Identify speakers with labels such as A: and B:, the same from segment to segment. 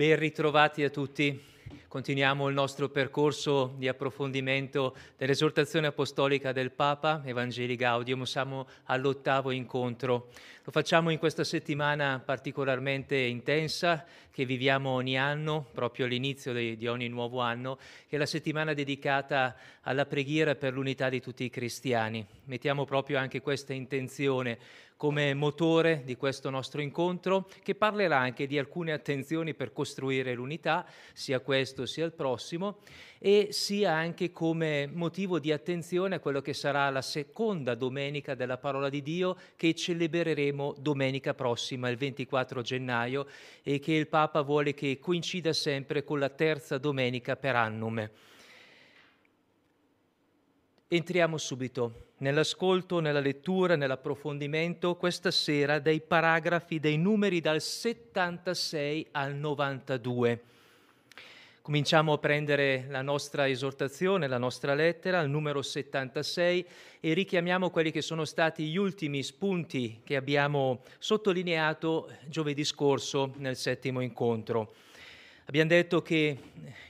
A: Ben ritrovati a tutti. Continuiamo il nostro percorso di approfondimento dell'esortazione apostolica del Papa, Evangeli Gaudium. Siamo all'ottavo incontro. Lo facciamo in questa settimana particolarmente intensa che viviamo ogni anno, proprio all'inizio di, di ogni nuovo anno, che è la settimana dedicata alla preghiera per l'unità di tutti i cristiani. Mettiamo proprio anche questa intenzione come motore di questo nostro incontro, che parlerà anche di alcune attenzioni per costruire l'unità, sia questo sia il prossimo, e sia anche come motivo di attenzione a quello che sarà la seconda domenica della parola di Dio che celebreremo domenica prossima, il 24 gennaio, e che il Papa vuole che coincida sempre con la terza domenica per annum. Entriamo subito nell'ascolto, nella lettura, nell'approfondimento questa sera dei paragrafi, dei numeri dal 76 al 92. Cominciamo a prendere la nostra esortazione, la nostra lettera, al numero 76 e richiamiamo quelli che sono stati gli ultimi spunti che abbiamo sottolineato giovedì scorso nel settimo incontro. Abbiamo detto che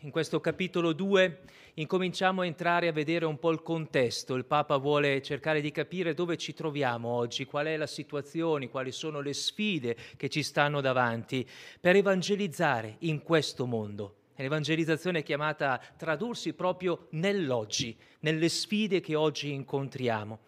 A: in questo capitolo 2 incominciamo a entrare a vedere un po' il contesto. Il Papa vuole cercare di capire dove ci troviamo oggi, qual è la situazione, quali sono le sfide che ci stanno davanti per evangelizzare in questo mondo. L'evangelizzazione è chiamata a tradursi proprio nell'oggi, nelle sfide che oggi incontriamo.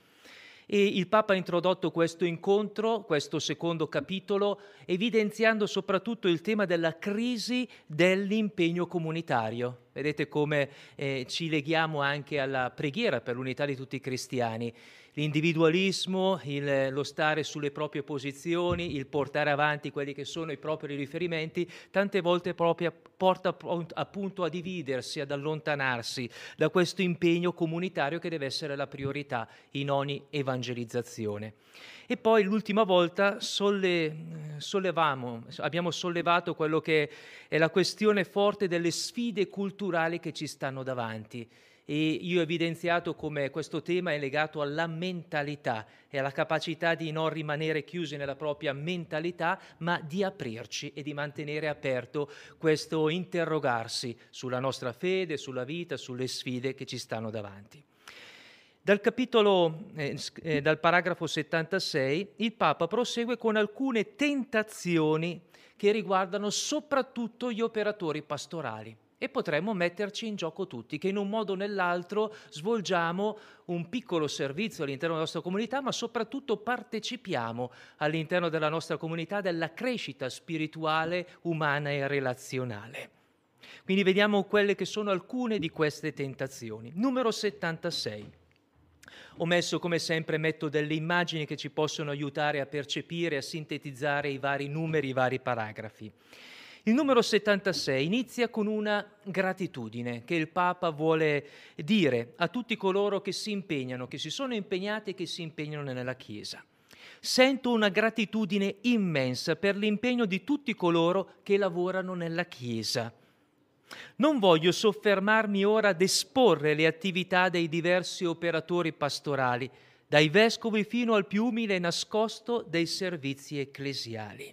A: E il Papa ha introdotto questo incontro, questo secondo capitolo, evidenziando soprattutto il tema della crisi dell'impegno comunitario. Vedete come eh, ci leghiamo anche alla preghiera per l'unità di tutti i cristiani l'individualismo, il, lo stare sulle proprie posizioni, il portare avanti quelli che sono i propri riferimenti, tante volte proprio porta appunto a dividersi, ad allontanarsi da questo impegno comunitario che deve essere la priorità in ogni evangelizzazione. E poi l'ultima volta solle, abbiamo sollevato quello che è la questione forte delle sfide culturali che ci stanno davanti e io ho evidenziato come questo tema è legato alla mentalità e alla capacità di non rimanere chiusi nella propria mentalità, ma di aprirci e di mantenere aperto questo interrogarsi sulla nostra fede, sulla vita, sulle sfide che ci stanno davanti. Dal capitolo, eh, eh dal paragrafo 76, il Papa prosegue con alcune tentazioni che riguardano soprattutto gli operatori pastorali e potremmo metterci in gioco tutti, che in un modo o nell'altro svolgiamo un piccolo servizio all'interno della nostra comunità, ma soprattutto partecipiamo all'interno della nostra comunità della crescita spirituale, umana e relazionale. Quindi vediamo quelle che sono alcune di queste tentazioni. Numero 76. Ho messo come sempre, metto delle immagini che ci possono aiutare a percepire, a sintetizzare i vari numeri, i vari paragrafi. Il numero 76 inizia con una gratitudine che il Papa vuole dire a tutti coloro che si impegnano, che si sono impegnati e che si impegnano nella Chiesa. Sento una gratitudine immensa per l'impegno di tutti coloro che lavorano nella Chiesa. Non voglio soffermarmi ora ad esporre le attività dei diversi operatori pastorali, dai vescovi fino al più umile e nascosto dei servizi ecclesiali.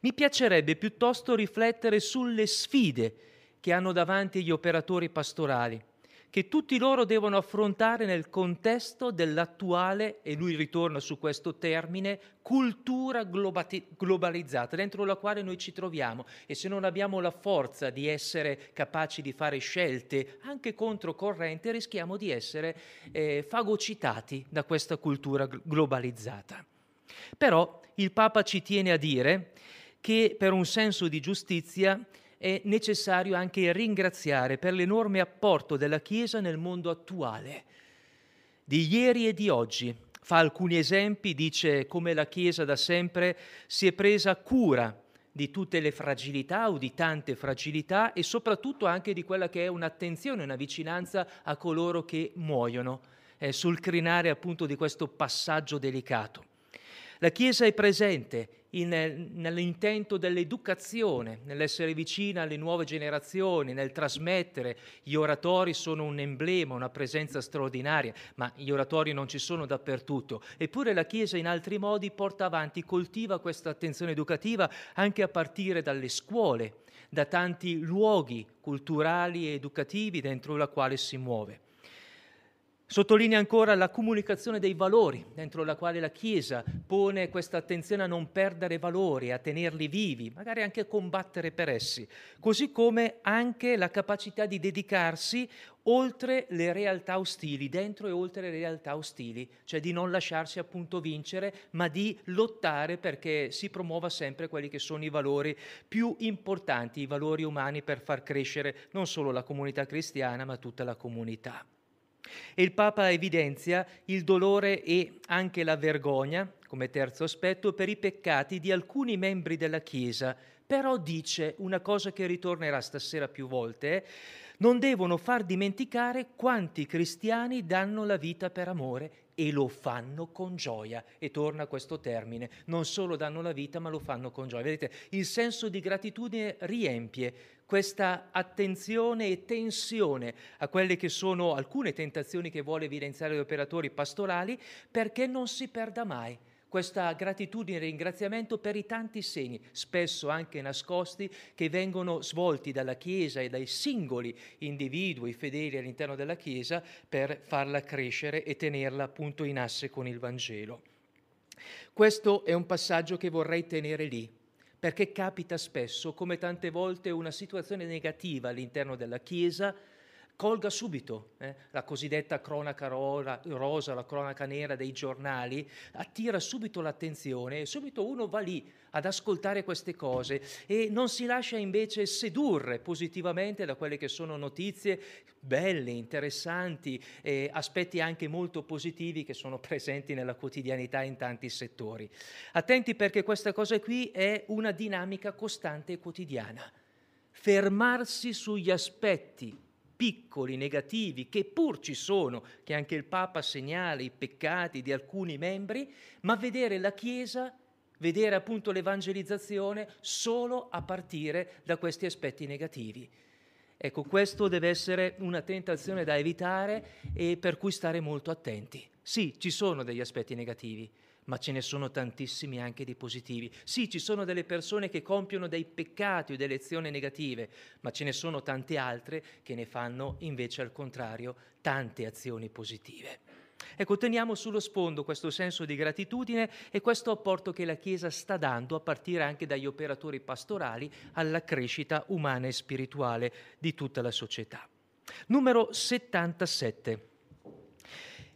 A: Mi piacerebbe piuttosto riflettere sulle sfide che hanno davanti gli operatori pastorali, che tutti loro devono affrontare nel contesto dell'attuale, e lui ritorna su questo termine, cultura globalizzata, dentro la quale noi ci troviamo. E se non abbiamo la forza di essere capaci di fare scelte anche controcorrente, rischiamo di essere eh, fagocitati da questa cultura globalizzata. Però il Papa ci tiene a dire che per un senso di giustizia è necessario anche ringraziare per l'enorme apporto della Chiesa nel mondo attuale, di ieri e di oggi. Fa alcuni esempi, dice come la Chiesa da sempre si è presa cura di tutte le fragilità o di tante fragilità e soprattutto anche di quella che è un'attenzione, una vicinanza a coloro che muoiono, eh, sul crinare appunto di questo passaggio delicato. La Chiesa è presente in, nell'intento dell'educazione, nell'essere vicina alle nuove generazioni, nel trasmettere. Gli oratori sono un emblema, una presenza straordinaria, ma gli oratori non ci sono dappertutto. Eppure la Chiesa in altri modi porta avanti, coltiva questa attenzione educativa anche a partire dalle scuole, da tanti luoghi culturali e educativi dentro la quale si muove. Sottolinea ancora la comunicazione dei valori, dentro la quale la Chiesa pone questa attenzione a non perdere valori, a tenerli vivi, magari anche a combattere per essi, così come anche la capacità di dedicarsi oltre le realtà ostili, dentro e oltre le realtà ostili, cioè di non lasciarsi appunto vincere, ma di lottare perché si promuova sempre quelli che sono i valori più importanti, i valori umani per far crescere non solo la comunità cristiana, ma tutta la comunità. E il Papa evidenzia il dolore e anche la vergogna, come terzo aspetto, per i peccati di alcuni membri della Chiesa, però dice una cosa che ritornerà stasera più volte, eh? Non devono far dimenticare quanti cristiani danno la vita per amore e lo fanno con gioia. E torna questo termine, non solo danno la vita, ma lo fanno con gioia. Vedete, il senso di gratitudine riempie questa attenzione e tensione a quelle che sono alcune tentazioni che vuole evidenziare gli operatori pastorali perché non si perda mai questa gratitudine e ringraziamento per i tanti segni, spesso anche nascosti, che vengono svolti dalla Chiesa e dai singoli individui fedeli all'interno della Chiesa per farla crescere e tenerla appunto in asse con il Vangelo. Questo è un passaggio che vorrei tenere lì, perché capita spesso, come tante volte, una situazione negativa all'interno della Chiesa colga subito eh, la cosiddetta cronaca rosa, la cronaca nera dei giornali, attira subito l'attenzione e subito uno va lì ad ascoltare queste cose e non si lascia invece sedurre positivamente da quelle che sono notizie belle, interessanti, eh, aspetti anche molto positivi che sono presenti nella quotidianità in tanti settori. Attenti perché questa cosa qui è una dinamica costante e quotidiana. Fermarsi sugli aspetti piccoli, negativi, che pur ci sono, che anche il Papa segnala i peccati di alcuni membri, ma vedere la Chiesa, vedere appunto l'evangelizzazione solo a partire da questi aspetti negativi. Ecco, questo deve essere una tentazione da evitare e per cui stare molto attenti. Sì, ci sono degli aspetti negativi, ma ce ne sono tantissimi anche di positivi. Sì, ci sono delle persone che compiono dei peccati o delle azioni negative, ma ce ne sono tante altre che ne fanno invece al contrario tante azioni positive. Ecco, teniamo sullo sfondo questo senso di gratitudine e questo apporto che la Chiesa sta dando a partire anche dagli operatori pastorali alla crescita umana e spirituale di tutta la società. Numero 77.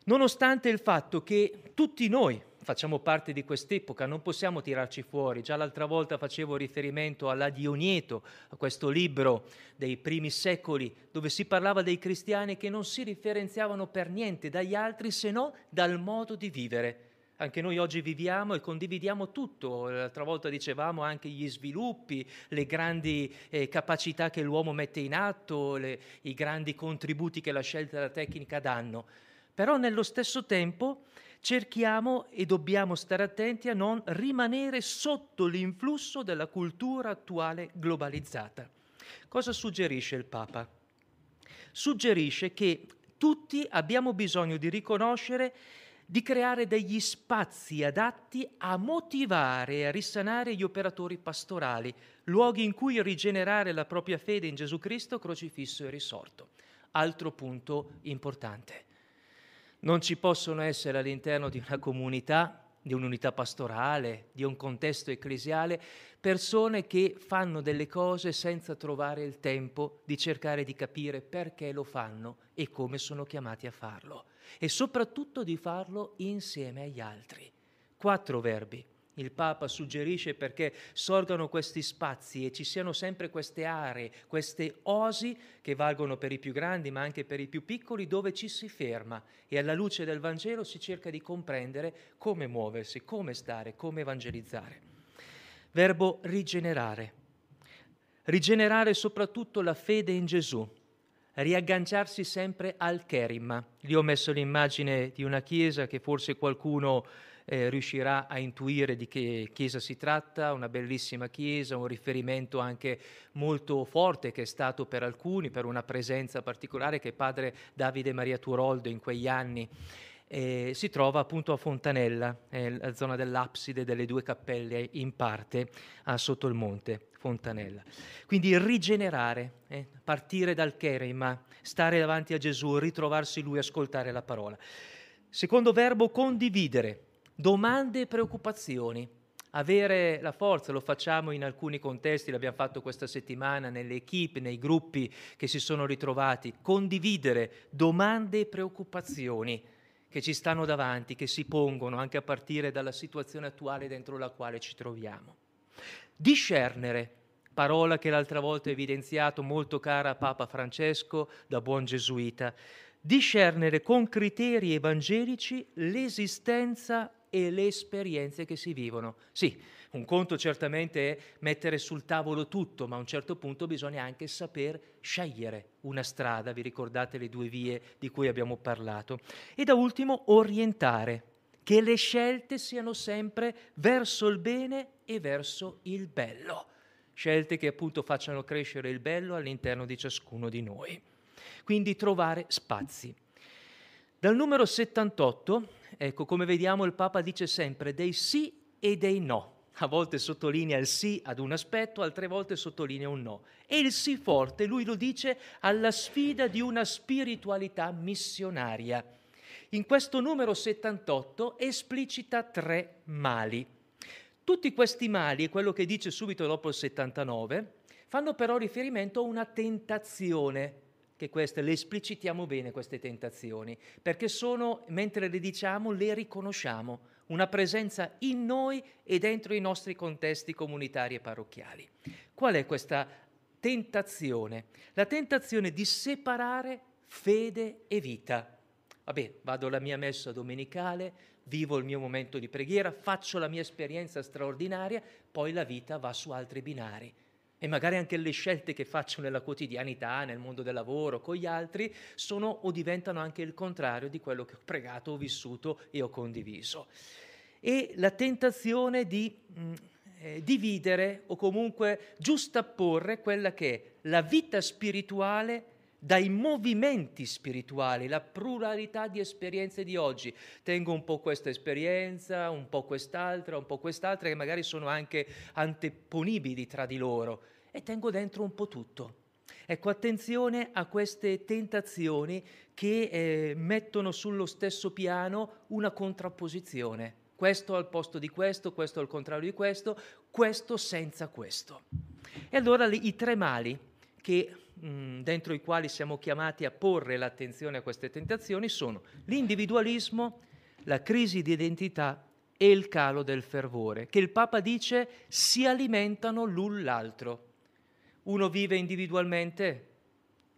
A: Nonostante il fatto che tutti noi facciamo parte di quest'epoca, non possiamo tirarci fuori. Già l'altra volta facevo riferimento alla Dionieto, a questo libro dei primi secoli, dove si parlava dei cristiani che non si differenziavano per niente dagli altri se no dal modo di vivere. Anche noi oggi viviamo e condividiamo tutto, l'altra volta dicevamo anche gli sviluppi, le grandi eh, capacità che l'uomo mette in atto, le, i grandi contributi che la scelta della tecnica danno. Però nello stesso tempo cerchiamo e dobbiamo stare attenti a non rimanere sotto l'influsso della cultura attuale globalizzata. Cosa suggerisce il Papa? Suggerisce che tutti abbiamo bisogno di riconoscere di creare degli spazi adatti a motivare e a risanare gli operatori pastorali, luoghi in cui rigenerare la propria fede in Gesù Cristo crocifisso e risorto. Altro punto importante. Non ci possono essere all'interno di una comunità, di un'unità pastorale, di un contesto ecclesiale, persone che fanno delle cose senza trovare il tempo di cercare di capire perché lo fanno e come sono chiamati a farlo. E soprattutto di farlo insieme agli altri. Quattro verbi il Papa suggerisce perché sorgano questi spazi e ci siano sempre queste aree, queste osi che valgono per i più grandi ma anche per i più piccoli dove ci si ferma e alla luce del Vangelo si cerca di comprendere come muoversi, come stare, come evangelizzare. Verbo rigenerare. Rigenerare soprattutto la fede in Gesù, riagganciarsi sempre al kerima. Lì ho messo l'immagine di una chiesa che forse qualcuno eh, riuscirà a intuire di che chiesa si tratta, una bellissima chiesa, un riferimento anche molto forte che è stato per alcuni, per una presenza particolare che padre Davide Maria Turoldo in quegli anni. Eh, si trova appunto a Fontanella, eh, la zona dell'abside delle due cappelle in parte ah, sotto il monte Fontanella. Quindi rigenerare, eh, partire dal Kerema, stare davanti a Gesù, ritrovarsi lui, ascoltare la parola. Secondo verbo, condividere domande e preoccupazioni. Avere la forza, lo facciamo in alcuni contesti, l'abbiamo fatto questa settimana nelle equip, nei gruppi che si sono ritrovati, condividere domande e preoccupazioni che ci stanno davanti, che si pongono anche a partire dalla situazione attuale dentro la quale ci troviamo. Discernere, parola che l'altra volta ho evidenziato, molto cara a Papa Francesco, da buon gesuita, discernere con criteri evangelici l'esistenza e le esperienze che si vivono. Sì, un conto certamente è mettere sul tavolo tutto, ma a un certo punto bisogna anche saper scegliere una strada, vi ricordate le due vie di cui abbiamo parlato. E da ultimo orientare, che le scelte siano sempre verso il bene e verso il bello. Scelte che appunto facciano crescere il bello all'interno di ciascuno di noi. Quindi trovare spazi. Dal numero 78 Ecco, come vediamo il Papa dice sempre dei sì e dei no. A volte sottolinea il sì ad un aspetto, altre volte sottolinea un no. E il sì forte, lui lo dice, alla sfida di una spiritualità missionaria. In questo numero 78 esplicita tre mali. Tutti questi mali, e quello che dice subito dopo il 79, fanno però riferimento a una tentazione che queste le esplicitiamo bene queste tentazioni, perché sono, mentre le diciamo, le riconosciamo, una presenza in noi e dentro i nostri contesti comunitari e parrocchiali. Qual è questa tentazione? La tentazione di separare fede e vita. Vabbè, vado alla mia messa domenicale, vivo il mio momento di preghiera, faccio la mia esperienza straordinaria, poi la vita va su altri binari e magari anche le scelte che faccio nella quotidianità, nel mondo del lavoro, con gli altri, sono o diventano anche il contrario di quello che ho pregato, ho vissuto e ho condiviso. E la tentazione di mm, eh, dividere o comunque giustapporre quella che è la vita spirituale dai movimenti spirituali, la pluralità di esperienze di oggi. Tengo un po' questa esperienza, un po' quest'altra, un po' quest'altra, che magari sono anche anteponibili tra di loro, e tengo dentro un po' tutto. Ecco, attenzione a queste tentazioni che eh, mettono sullo stesso piano una contrapposizione. Questo al posto di questo, questo al contrario di questo, questo senza questo. E allora i tre mali che mh, dentro i quali siamo chiamati a porre l'attenzione a queste tentazioni sono l'individualismo, la crisi di identità e il calo del fervore, che il Papa dice si alimentano l'un l'altro. Uno vive individualmente,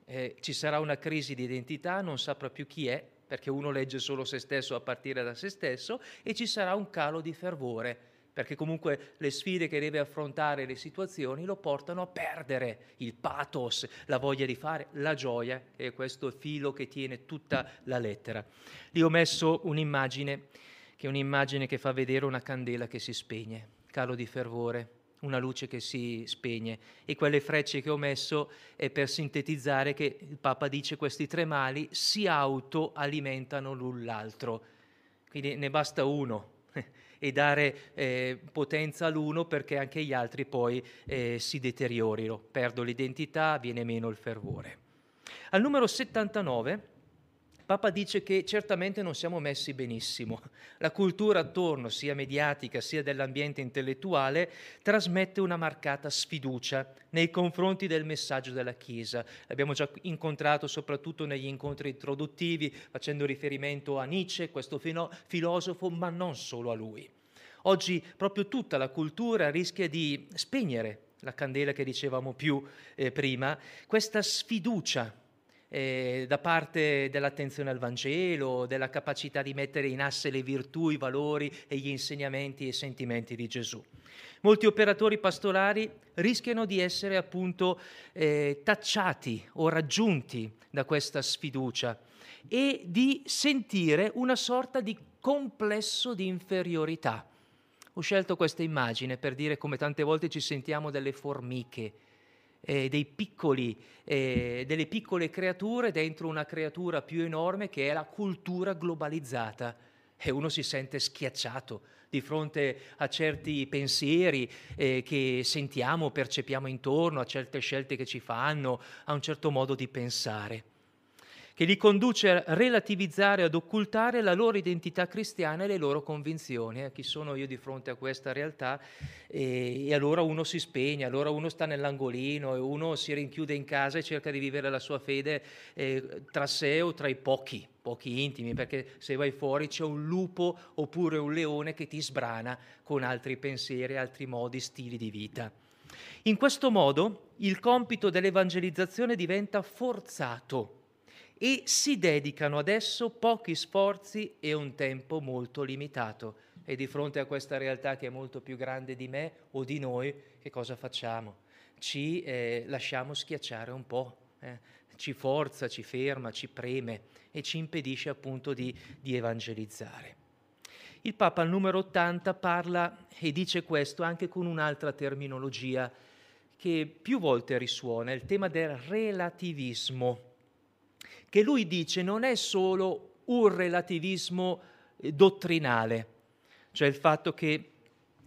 A: eh, ci sarà una crisi di identità, non saprà più chi è, perché uno legge solo se stesso a partire da se stesso, e ci sarà un calo di fervore perché comunque le sfide che deve affrontare, le situazioni, lo portano a perdere il pathos, la voglia di fare, la gioia, che è questo filo che tiene tutta la lettera. Lì ho messo un'immagine, che è un'immagine che fa vedere una candela che si spegne, calo di fervore, una luce che si spegne e quelle frecce che ho messo è per sintetizzare che il Papa dice questi tre mali si autoalimentano l'un l'altro, quindi ne basta uno e dare eh, potenza all'uno perché anche gli altri poi eh, si deteriorino, perdo l'identità, viene meno il fervore. Al numero 79 Papa dice che certamente non siamo messi benissimo. La cultura attorno, sia mediatica sia dell'ambiente intellettuale, trasmette una marcata sfiducia nei confronti del messaggio della Chiesa. L'abbiamo già incontrato soprattutto negli incontri introduttivi, facendo riferimento a Nietzsche, questo filosofo, ma non solo a lui. Oggi proprio tutta la cultura rischia di spegnere la candela che dicevamo più eh, prima, questa sfiducia eh, da parte dell'attenzione al Vangelo, della capacità di mettere in asse le virtù, i valori e gli insegnamenti e i sentimenti di Gesù. Molti operatori pastorali rischiano di essere appunto eh, tacciati o raggiunti da questa sfiducia e di sentire una sorta di complesso di inferiorità. Ho scelto questa immagine per dire come tante volte ci sentiamo delle formiche, eh, dei piccoli, eh, delle piccole creature dentro una creatura più enorme che è la cultura globalizzata. E uno si sente schiacciato di fronte a certi pensieri eh, che sentiamo, percepiamo intorno, a certe scelte che ci fanno, a un certo modo di pensare che li conduce a relativizzare, ad occultare la loro identità cristiana e le loro convinzioni. Eh, chi sono io di fronte a questa realtà? E, e, allora uno si spegne, allora uno sta nell'angolino e uno si rinchiude in casa e cerca di vivere la sua fede eh, tra sé o tra i pochi, pochi intimi, perché se vai fuori c'è un lupo oppure un leone che ti sbrana con altri pensieri, altri modi, stili di vita. In questo modo il compito dell'evangelizzazione diventa forzato e si dedicano adesso pochi sforzi e un tempo molto limitato. E di fronte a questa realtà che è molto più grande di me o di noi, che cosa facciamo? Ci eh, lasciamo schiacciare un po', eh? ci forza, ci ferma, ci preme e ci impedisce appunto di, di evangelizzare. Il Papa al numero 80 parla e dice questo anche con un'altra terminologia che più volte risuona, il tema del relativismo che lui dice non è solo un relativismo eh, dottrinale, cioè il fatto che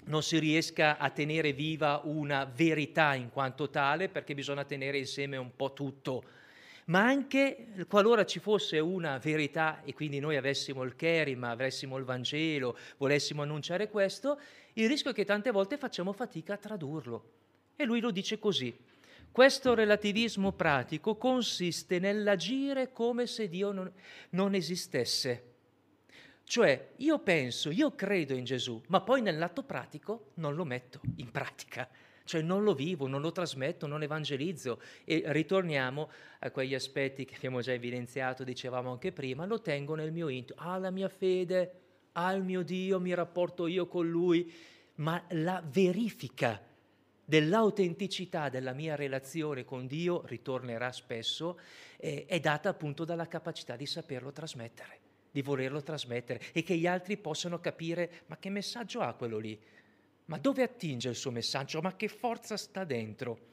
A: non si riesca a tenere viva una verità in quanto tale, perché bisogna tenere insieme un po' tutto, ma anche qualora ci fosse una verità e quindi noi avessimo il kerima, avessimo il Vangelo, volessimo annunciare questo, il rischio è che tante volte facciamo fatica a tradurlo. E lui lo dice così. Questo relativismo pratico consiste nell'agire come se Dio non, non esistesse. Cioè, io penso, io credo in Gesù, ma poi nell'atto pratico non lo metto in pratica, cioè non lo vivo, non lo trasmetto, non evangelizzo. E ritorniamo a quegli aspetti che abbiamo già evidenziato, dicevamo anche prima, lo tengo nel mio intimo, ha la mia fede, ha il mio Dio, mi rapporto io con Lui, ma la verifica dell'autenticità della mia relazione con Dio, ritornerà spesso, eh, è data appunto dalla capacità di saperlo trasmettere, di volerlo trasmettere e che gli altri possano capire ma che messaggio ha quello lì, ma dove attinge il suo messaggio, ma che forza sta dentro.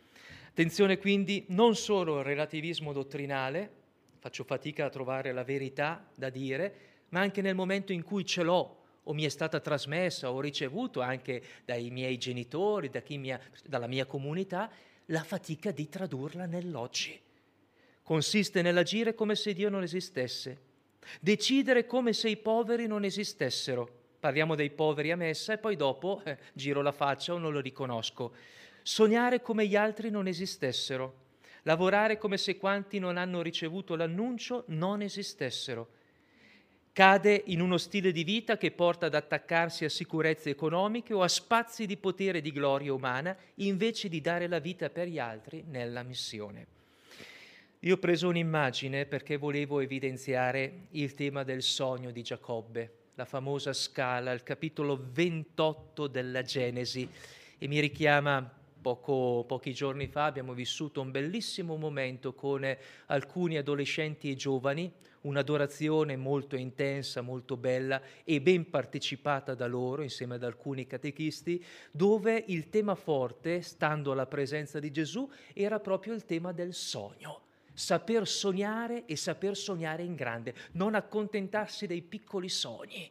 A: Attenzione quindi non solo al relativismo dottrinale, faccio fatica a trovare la verità da dire, ma anche nel momento in cui ce l'ho o mi è stata trasmessa o ricevuto anche dai miei genitori, da mia, dalla mia comunità, la fatica di tradurla nell'oggi. Consiste nell'agire come se Dio non esistesse, decidere come se i poveri non esistessero. Parliamo dei poveri a messa e poi dopo eh, giro la faccia o non lo riconosco. Sognare come gli altri non esistessero, lavorare come se quanti non hanno ricevuto l'annuncio non esistessero Cade in uno stile di vita che porta ad attaccarsi a sicurezze economiche o a spazi di potere e di gloria umana invece di dare la vita per gli altri nella missione. Io ho preso un'immagine perché volevo evidenziare il tema del sogno di Giacobbe, la famosa scala, il capitolo 28 della Genesi, e mi richiama Poco, pochi giorni fa abbiamo vissuto un bellissimo momento con alcuni adolescenti e giovani, un'adorazione molto intensa, molto bella e ben partecipata da loro insieme ad alcuni catechisti, dove il tema forte, stando alla presenza di Gesù, era proprio il tema del sogno. Saper sognare e saper sognare in grande, non accontentarsi dei piccoli sogni,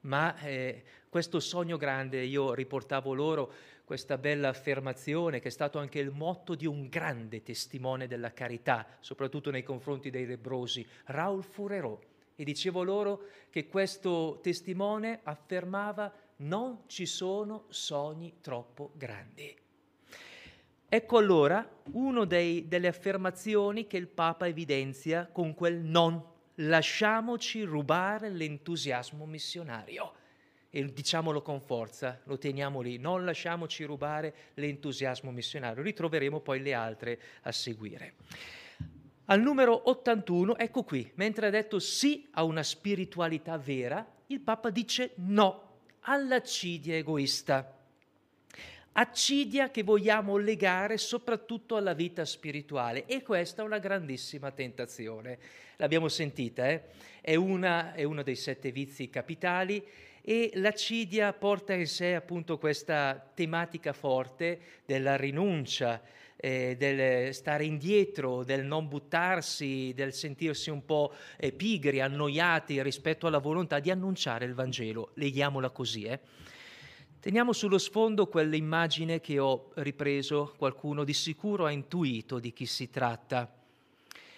A: ma eh, questo sogno grande, io riportavo loro questa bella affermazione che è stato anche il motto di un grande testimone della carità, soprattutto nei confronti dei lebrosi, Raul Furerò. E dicevo loro che questo testimone affermava non ci sono sogni troppo grandi. Ecco allora una delle affermazioni che il Papa evidenzia con quel non lasciamoci rubare l'entusiasmo missionario e diciamolo con forza, lo teniamo lì, non lasciamoci rubare l'entusiasmo missionario, ritroveremo poi le altre a seguire. Al numero 81, ecco qui, mentre ha detto sì a una spiritualità vera, il Papa dice no all'accidia egoista. Accidia che vogliamo legare soprattutto alla vita spirituale e questa è una grandissima tentazione. L'abbiamo sentita, eh? è, una, è uno dei sette vizi capitali e l'accidia porta in sé appunto questa tematica forte della rinuncia, eh, del stare indietro, del non buttarsi, del sentirsi un po' eh, pigri, annoiati rispetto alla volontà di annunciare il Vangelo. Leghiamola così. Eh. Teniamo sullo sfondo quell'immagine che ho ripreso, qualcuno di sicuro ha intuito di chi si tratta.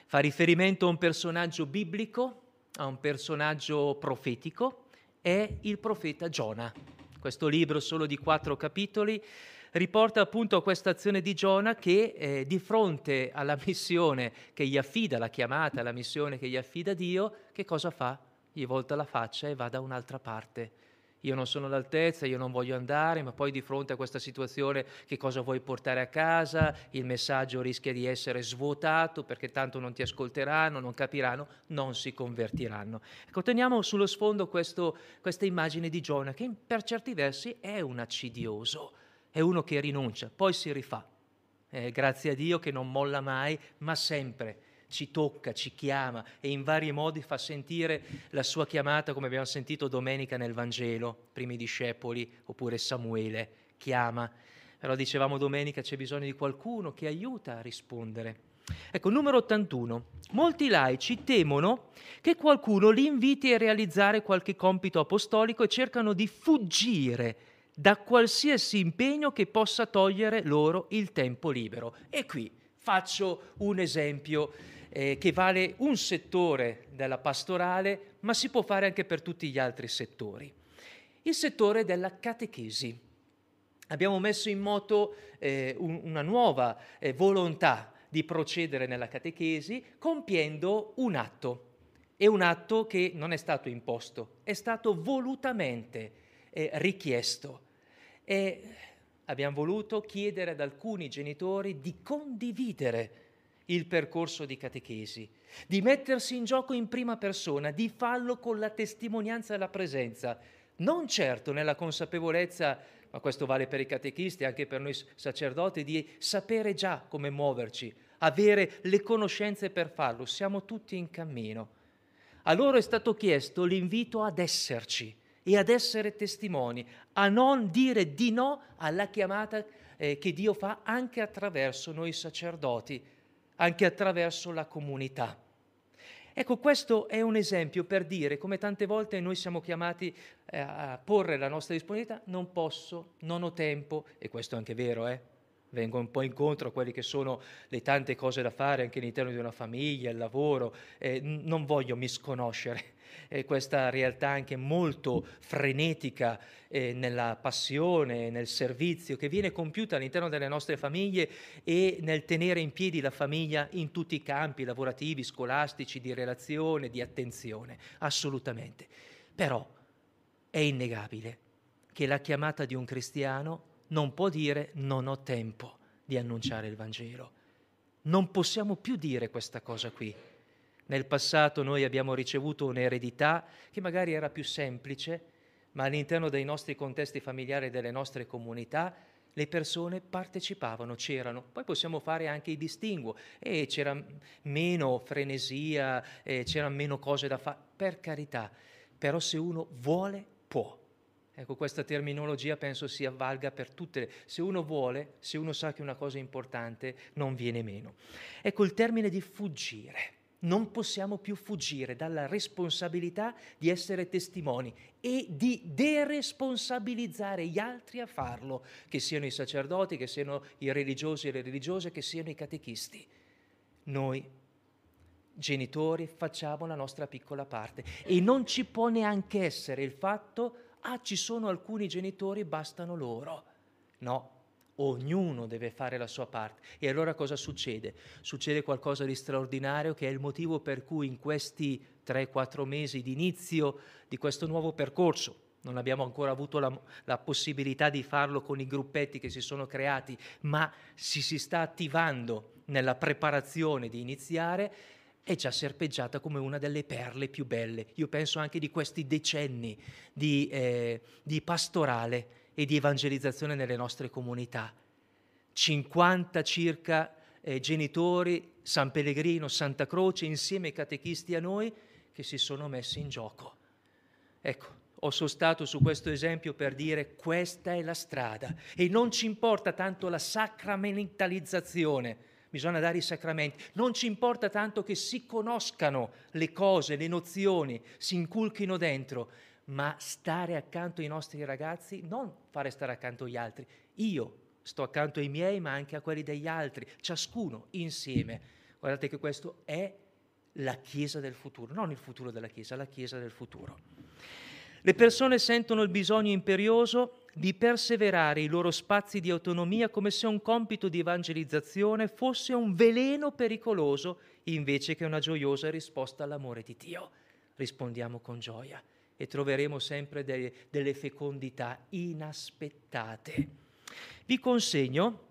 A: Fa riferimento a un personaggio biblico, a un personaggio profetico, è il profeta Giona. Questo libro solo di quattro capitoli riporta appunto a questa azione di Giona che eh, di fronte alla missione che gli affida, la chiamata, la missione che gli affida Dio, che cosa fa? Gli volta la faccia e va da un'altra parte. Io non sono all'altezza, io non voglio andare, ma poi di fronte a questa situazione che cosa vuoi portare a casa? Il messaggio rischia di essere svuotato perché tanto non ti ascolteranno, non capiranno, non si convertiranno. Ecco, teniamo sullo sfondo questo, questa immagine di Giona che per certi versi è un accidioso è uno che rinuncia, poi si rifà. Eh, grazie a Dio che non molla mai, ma sempre ci tocca, ci chiama e in vari modi fa sentire la sua chiamata, come abbiamo sentito domenica nel Vangelo, primi discepoli oppure Samuele, chiama. Però dicevamo domenica c'è bisogno di qualcuno che aiuta a rispondere. Ecco, numero 81. Molti laici temono che qualcuno li inviti a realizzare qualche compito apostolico e cercano di fuggire da qualsiasi impegno che possa togliere loro il tempo libero. E qui faccio un esempio eh, che vale un settore della pastorale, ma si può fare anche per tutti gli altri settori. Il settore della catechesi. Abbiamo messo in moto eh, un, una nuova eh, volontà di procedere nella catechesi compiendo un atto. È un atto che non è stato imposto, è stato volutamente eh, richiesto e abbiamo voluto chiedere ad alcuni genitori di condividere il percorso di catechesi, di mettersi in gioco in prima persona, di farlo con la testimonianza e la presenza, non certo nella consapevolezza, ma questo vale per i catechisti, anche per noi sacerdoti, di sapere già come muoverci, avere le conoscenze per farlo, siamo tutti in cammino. A loro è stato chiesto l'invito ad esserci, e ad essere testimoni, a non dire di no alla chiamata eh, che Dio fa anche attraverso noi sacerdoti, anche attraverso la comunità. Ecco, questo è un esempio per dire come tante volte noi siamo chiamati eh, a porre la nostra disponibilità, non posso, non ho tempo, e questo è anche vero, eh? vengo un po' incontro a quelle che sono le tante cose da fare anche all'interno di una famiglia, il lavoro, eh, non voglio misconoscere eh, questa realtà anche molto frenetica eh, nella passione, nel servizio che viene compiuta all'interno delle nostre famiglie e nel tenere in piedi la famiglia in tutti i campi lavorativi, scolastici, di relazione, di attenzione, assolutamente. Però è innegabile che la chiamata di un cristiano non può dire non ho tempo di annunciare il Vangelo. Non possiamo più dire questa cosa qui. Nel passato noi abbiamo ricevuto un'eredità che magari era più semplice, ma all'interno dei nostri contesti familiari e delle nostre comunità le persone partecipavano, c'erano. Poi possiamo fare anche i distinguo e c'era meno frenesia, c'erano meno cose da fare, per carità. Però se uno vuole, può. Ecco, questa terminologia penso sia valga per tutte le... Se uno vuole, se uno sa che una cosa è importante, non viene meno. Ecco il termine di fuggire non possiamo più fuggire dalla responsabilità di essere testimoni e di deresponsabilizzare gli altri a farlo, che siano i sacerdoti, che siano i religiosi e le religiose, che siano i catechisti. Noi, genitori, facciamo la nostra piccola parte e non ci può neanche essere il fatto, ah ci sono alcuni genitori, bastano loro. No, ognuno deve fare la sua parte. E allora cosa succede? Succede qualcosa di straordinario che è il motivo per cui in questi 3-4 mesi di inizio di questo nuovo percorso, non abbiamo ancora avuto la, la, possibilità di farlo con i gruppetti che si sono creati, ma si, si sta attivando nella preparazione di iniziare, è già serpeggiata come una delle perle più belle. Io penso anche di questi decenni di, eh, di pastorale e di evangelizzazione nelle nostre comunità. 50 circa eh, genitori, San Pellegrino, Santa Croce, insieme ai catechisti a noi, che si sono messi in gioco. Ecco, ho sostato su questo esempio per dire questa è la strada e non ci importa tanto la sacramentalizzazione, bisogna dare i sacramenti. Non ci importa tanto che si conoscano le cose, le nozioni, si inculchino dentro, ma stare accanto ai nostri ragazzi, non fare stare accanto agli altri. Io sto accanto ai miei, ma anche a quelli degli altri, ciascuno insieme. Guardate che questo è la Chiesa del futuro, non il futuro della Chiesa, la Chiesa del futuro. Le persone sentono il bisogno imperioso di perseverare i loro spazi di autonomia come se un compito di evangelizzazione fosse un veleno pericoloso invece che una gioiosa risposta all'amore di Dio. Rispondiamo con gioia e troveremo sempre de- delle fecondità inaspettate. Vi consegno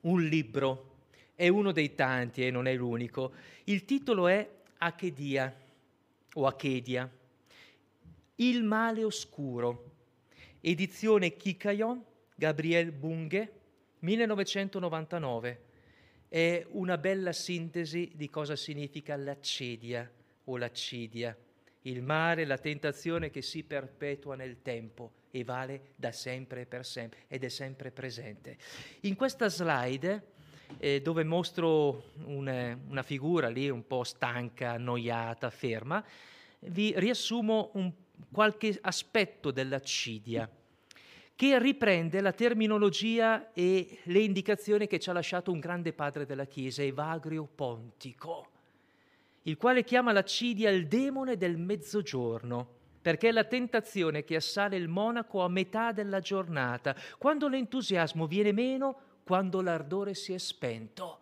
A: un libro, è uno dei tanti e non è l'unico. Il titolo è Achedia o Achedia il male oscuro, edizione Kikayon, Gabriel Bunghe, 1999. È una bella sintesi di cosa significa l'accedia o l'accidia, il male, la tentazione che si perpetua nel tempo e vale da sempre e per sempre ed è sempre presente. In questa slide eh, dove mostro una, una figura lì un po' stanca, annoiata, ferma, vi riassumo un qualche aspetto dell'accidia che riprende la terminologia e le indicazioni che ci ha lasciato un grande padre della Chiesa, Evagrio Pontico, il quale chiama l'accidia il demone del mezzogiorno, perché è la tentazione che assale il monaco a metà della giornata, quando l'entusiasmo viene meno, quando l'ardore si è spento.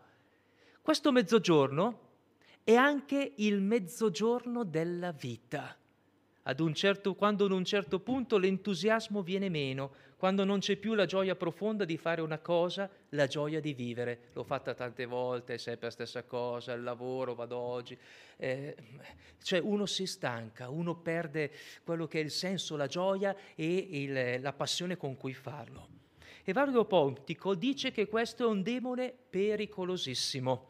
A: Questo mezzogiorno è anche il mezzogiorno della vita certo, quando ad un certo punto l'entusiasmo viene meno, quando non c'è più la gioia profonda di fare una cosa, la gioia di vivere. L'ho fatta tante volte, è sempre la stessa cosa, il lavoro, vado oggi. Eh, cioè uno si stanca, uno perde quello che è il senso, la gioia e il, la passione con cui farlo. E Vargo Pontico dice che questo è un demone pericolosissimo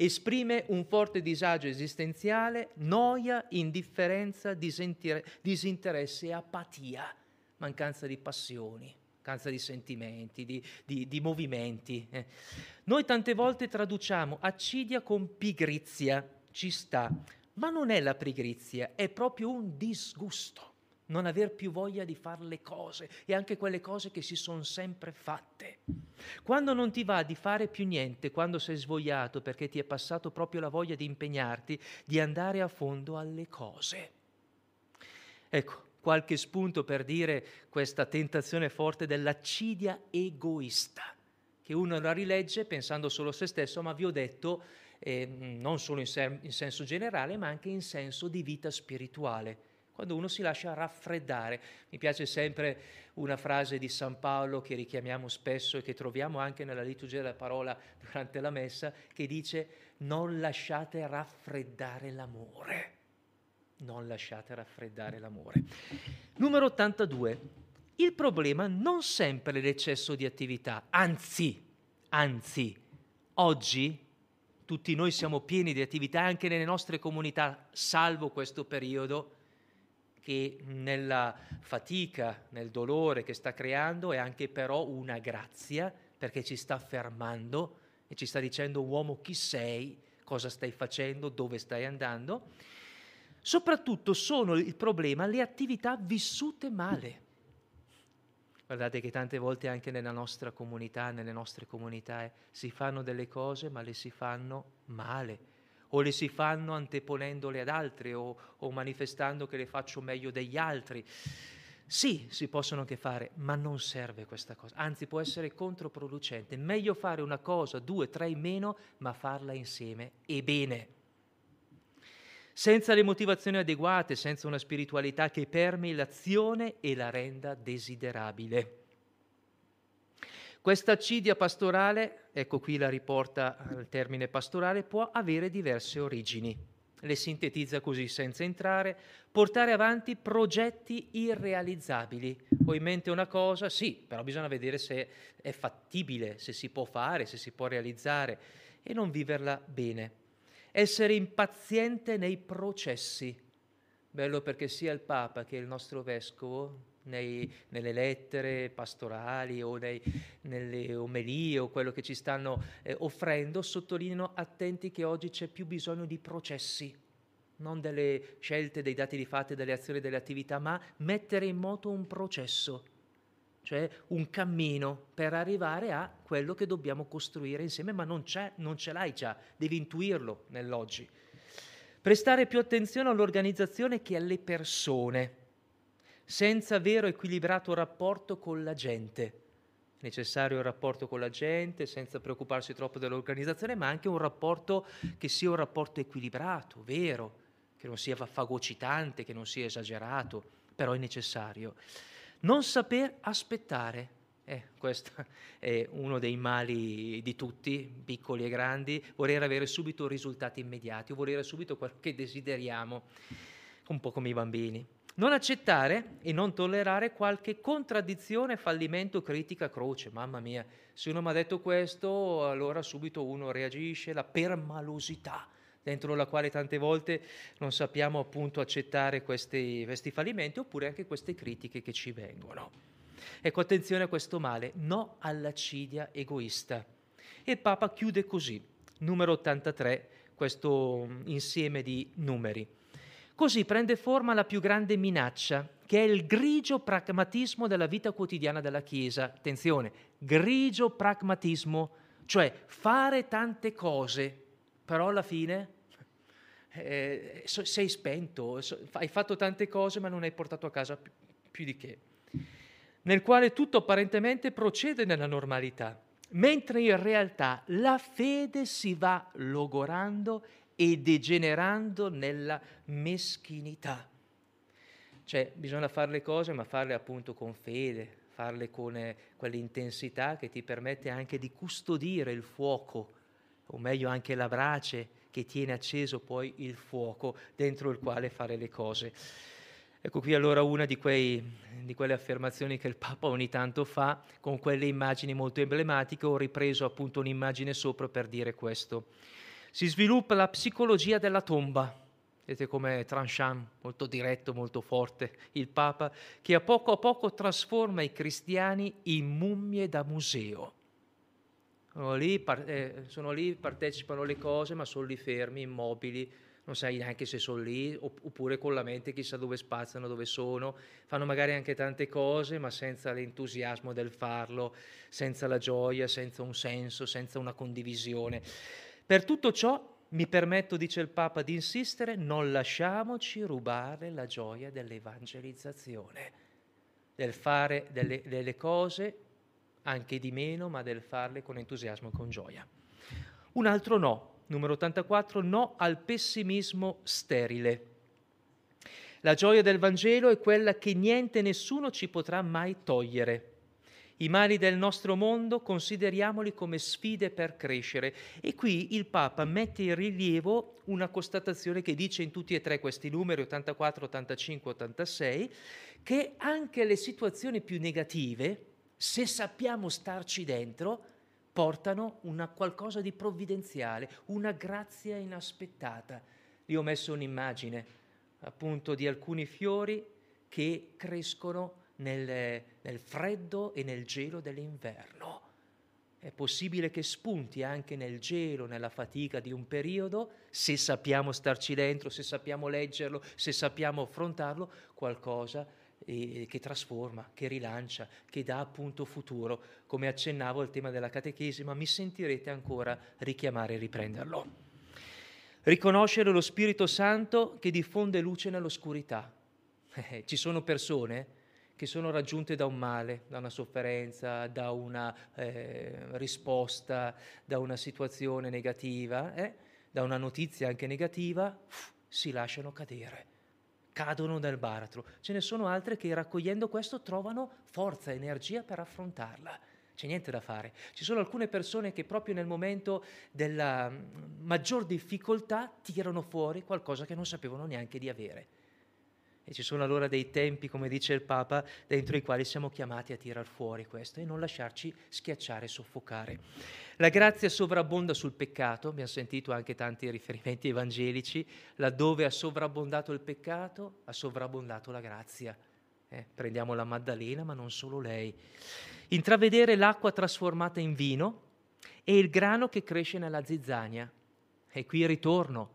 A: esprime un forte disagio esistenziale, noia, indifferenza, disinteresse e apatia, mancanza di passioni, mancanza di sentimenti, di, di, di movimenti. Eh. Noi tante volte traduciamo accidia con pigrizia, ci sta, ma non è la pigrizia, è proprio un disgusto non aver più voglia di fare le cose e anche quelle cose che si sono sempre fatte. Quando non ti va di fare più niente, quando sei svogliato perché ti è passato proprio la voglia di impegnarti, di andare a fondo alle cose. Ecco, qualche spunto per dire questa tentazione forte dell'accidia egoista, che uno la rilegge pensando solo a se stesso, ma vi ho detto eh, non solo in, sen- in senso generale, ma anche in senso di vita spirituale quando uno si lascia raffreddare. Mi piace sempre una frase di San Paolo che richiamiamo spesso e che troviamo anche nella liturgia della parola durante la messa, che dice non lasciate raffreddare l'amore. Non lasciate raffreddare l'amore. Numero 82. Il problema non sempre è l'eccesso di attività, anzi, anzi, oggi tutti noi siamo pieni di attività anche nelle nostre comunità, salvo questo periodo che nella fatica, nel dolore che sta creando è anche però una grazia perché ci sta fermando e ci sta dicendo uomo chi sei, cosa stai facendo, dove stai andando. Soprattutto sono il problema le attività vissute male. Guardate che tante volte anche nella nostra comunità, nelle nostre comunità, eh, si fanno delle cose ma le si fanno male o le si fanno anteponendole ad altri o, o manifestando che le faccio meglio degli altri. Sì, si possono anche fare, ma non serve questa cosa, anzi può essere controproducente. Meglio fare una cosa, due, tre in meno, ma farla insieme e bene. Senza le motivazioni adeguate, senza una spiritualità che permei l'azione e la renda desiderabile. Questa accidia pastorale, ecco qui la riporta al termine pastorale, può avere diverse origini. Le sintetizza così senza entrare, portare avanti progetti irrealizzabili. Ho in mente una cosa, sì, però bisogna vedere se è fattibile, se si può fare, se si può realizzare e non viverla bene. Essere impaziente nei processi. Bello perché sia il Papa che il nostro Vescovo nei, nelle lettere pastorali o nei, nelle omelie o quello che ci stanno eh, offrendo, sottolineano attenti che oggi c'è più bisogno di processi, non delle scelte, dei dati di fatto, delle azioni, delle attività, ma mettere in moto un processo, cioè un cammino per arrivare a quello che dobbiamo costruire insieme, ma non, non ce l'hai già, devi intuirlo nell'oggi. Prestare più attenzione all'organizzazione che alle persone senza vero equilibrato rapporto con la gente. Necessario il rapporto con la gente senza preoccuparsi troppo dell'organizzazione, ma anche un rapporto che sia un rapporto equilibrato, vero, che non sia fagocitante, che non sia esagerato, però è necessario. Non saper aspettare. Eh, questo è uno dei mali di tutti, piccoli e grandi, voler avere subito risultati immediati, volere subito quello che desideriamo, un po' come i bambini. Non accettare e non tollerare qualche contraddizione, fallimento, critica, croce. Mamma mia, se uno mi ha detto questo, allora subito uno reagisce, la permalosità dentro la quale tante volte non sappiamo appunto accettare questi, questi fallimenti oppure anche queste critiche che ci vengono. Ecco, attenzione a questo male, no all'accidia egoista. E il Papa chiude così, numero 83, questo insieme di numeri. Così prende forma la più grande minaccia, che è il grigio pragmatismo della vita quotidiana della Chiesa. Attenzione, grigio pragmatismo, cioè fare tante cose, però alla fine eh, sei spento, hai fatto tante cose ma non hai portato a casa più, di che, nel quale tutto apparentemente procede nella normalità, mentre in realtà la fede si va logorando e degenerando nella meschinità. Cioè bisogna fare le cose, ma farle appunto con fede, farle con eh, quell'intensità che ti permette anche di custodire il fuoco, o meglio anche la brace che tiene acceso poi il fuoco dentro il quale fare le cose. Ecco qui allora una di, quei, di, quelle affermazioni che il Papa ogni tanto fa con quelle immagini molto emblematiche. Ho ripreso appunto un'immagine sopra per dire questo si sviluppa la psicologia della tomba. Vedete come tranchant, molto diretto, molto forte, il Papa, che a poco a poco trasforma i cristiani in mummie da museo. Sono lì, eh, sono lì, partecipano alle cose, ma sono lì fermi, immobili, non sai neanche se sono lì, oppure con la mente chissà dove spaziano, dove sono, fanno magari anche tante cose, ma senza l'entusiasmo del farlo, senza la gioia, senza un senso, senza una condivisione. Per tutto ciò mi permetto, dice il Papa, di insistere, non lasciamoci rubare la gioia dell'evangelizzazione, del fare delle, delle cose anche di meno, ma del farle con entusiasmo e con gioia. Un altro no, numero 84, no al pessimismo sterile. La gioia del Vangelo è quella che niente e nessuno ci potrà mai togliere. I mali del nostro mondo consideriamoli come sfide per crescere. E qui il Papa mette in rilievo una constatazione che dice in tutti e tre questi numeri, 84, 85, 86, che anche le situazioni più negative, se sappiamo starci dentro, portano una qualcosa di provvidenziale, una grazia inaspettata. Io ho messo un'immagine appunto di alcuni fiori che crescono nel, nel freddo e nel gelo dell'inverno. È possibile che spunti anche nel gelo, nella fatica di un periodo, se sappiamo starci dentro, se sappiamo leggerlo, se sappiamo affrontarlo, qualcosa eh, che trasforma, che rilancia, che dà appunto futuro. Come accennavo al tema della catechesi, ma mi sentirete ancora richiamare e riprenderlo. Riconoscere lo Spirito Santo che diffonde luce nell'oscurità. Eh, ci sono persone che sono raggiunte da un male, da una sofferenza, da una eh, risposta, da una situazione negativa, eh, da una notizia anche negativa, si lasciano cadere, cadono nel baratro. Ce ne sono altre che raccogliendo questo trovano forza, energia per affrontarla. c'è niente da fare. Ci sono alcune persone che proprio nel momento della mm, maggior difficoltà tirano fuori qualcosa che non sapevano neanche di avere. E ci sono allora dei tempi, come dice il Papa, dentro i quali siamo chiamati a tirar fuori questo e non lasciarci schiacciare soffocare. La grazia sovrabbonda sul peccato, abbiamo sentito anche tanti riferimenti evangelici, laddove ha sovrabbondato il peccato, ha sovrabbondato la grazia. Eh, prendiamo la Maddalena, ma non solo lei. Intravedere l'acqua trasformata in vino e il grano che cresce nella zizzania. E qui ritorno.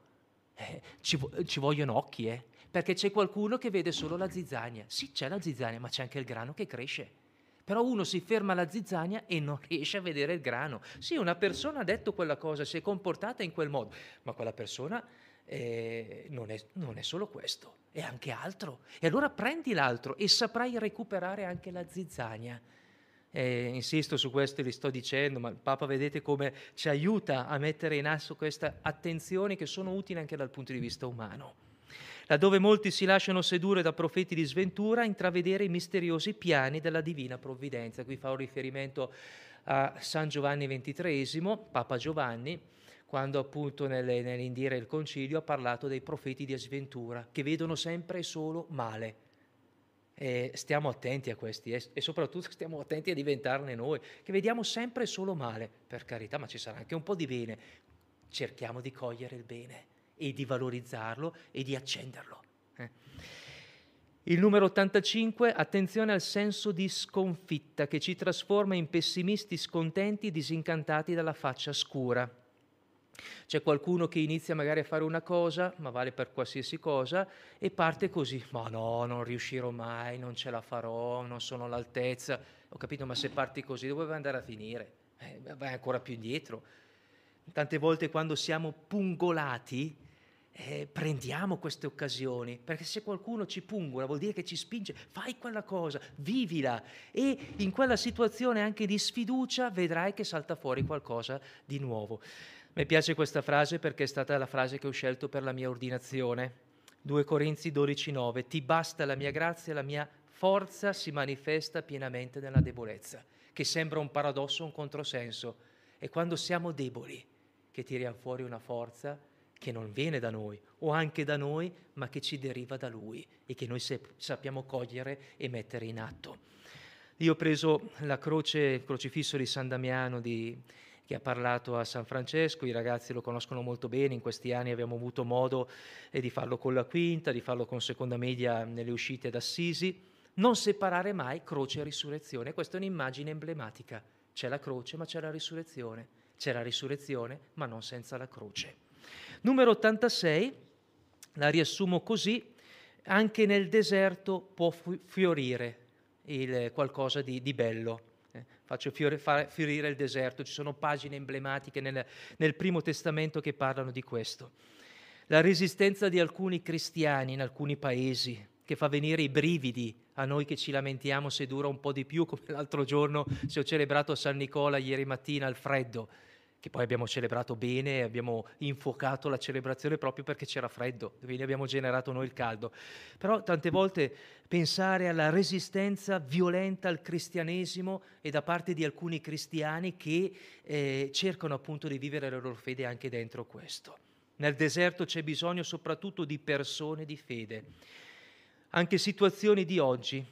A: Eh, ci, ci, vogliono occhi, eh? perché c'è qualcuno che vede solo la zizzania. Sì, c'è la zizzania, ma c'è anche il grano che cresce. Però uno si ferma alla zizzania e non riesce a vedere il grano. Sì, una persona ha detto quella cosa, si è comportata in quel modo, ma quella persona eh, non, è, non, è, solo questo, è anche altro. E allora prendi l'altro e saprai recuperare anche la zizzania. Eh, insisto su questo e li sto dicendo, ma il Papa vedete come ci aiuta a mettere in asso queste attenzioni che sono utili anche dal punto di vista umano. Laddove molti si lasciano sedurre da profeti di sventura, intravedere i misteriosi piani della divina provvidenza. Qui fa un riferimento a San Giovanni XXIII, Papa Giovanni, quando appunto nell'indire il concilio ha parlato dei profeti di sventura, che vedono sempre solo male. E stiamo attenti a questi e soprattutto stiamo attenti a diventarne noi, che vediamo sempre solo male, per carità, ma ci sarà anche un po' di bene. Cerchiamo di cogliere il bene e di valorizzarlo e di accenderlo. Eh. Il numero 85, attenzione al senso di sconfitta che ci trasforma in pessimisti scontenti disincantati dalla faccia scura. C'è qualcuno che inizia magari a fare una cosa, ma vale per qualsiasi cosa, e parte così, ma no, non riuscirò mai, non ce la farò, non sono all'altezza. Ho capito, ma se parti così dove vai andare a finire? Eh, vai ancora più indietro. Tante volte quando siamo pungolati, eh, prendiamo queste occasioni, perché se qualcuno ci pungola vuol dire che ci spinge, fai quella cosa, vivila e in quella situazione anche di sfiducia vedrai che salta fuori qualcosa di nuovo. Mi piace questa frase perché è stata la frase che ho scelto per la mia ordinazione. 2 Corinzi 12:9 Ti basta la mia grazia, la mia forza si manifesta pienamente nella debolezza, che sembra un paradosso, un controsenso. È quando siamo deboli che tiriamo fuori una forza che non viene da noi o anche da noi, ma che ci deriva da Lui e che noi sappiamo cogliere e mettere in atto. Io ho preso la croce, il crocifisso di San Damiano di, che ha parlato a San Francesco, i ragazzi lo conoscono molto bene, in questi anni abbiamo avuto modo eh, di farlo con la quinta, di farlo con seconda media nelle uscite d'Assisi, non separare mai croce e risurrezione, questa è un'immagine emblematica, c'è la croce ma c'è la risurrezione, c'è la risurrezione ma non senza la croce. Numero 86, la riassumo così, anche nel deserto può fiorire il, qualcosa di, di bello faccio fiore, fiorire il deserto, ci sono pagine emblematiche nel, nel Primo Testamento che parlano di questo. La resistenza di alcuni cristiani in alcuni paesi, che fa venire i brividi a noi che ci lamentiamo se dura un po' di più, come l'altro giorno se ho celebrato San Nicola ieri mattina al freddo che poi abbiamo celebrato bene abbiamo infuocato la celebrazione proprio perché c'era freddo, quindi abbiamo generato noi il caldo. Però tante volte pensare alla resistenza violenta al cristianesimo e da parte di alcuni cristiani che eh, cercano appunto di vivere la loro fede anche dentro questo. Nel deserto c'è bisogno soprattutto di persone di fede. Anche situazioni di oggi,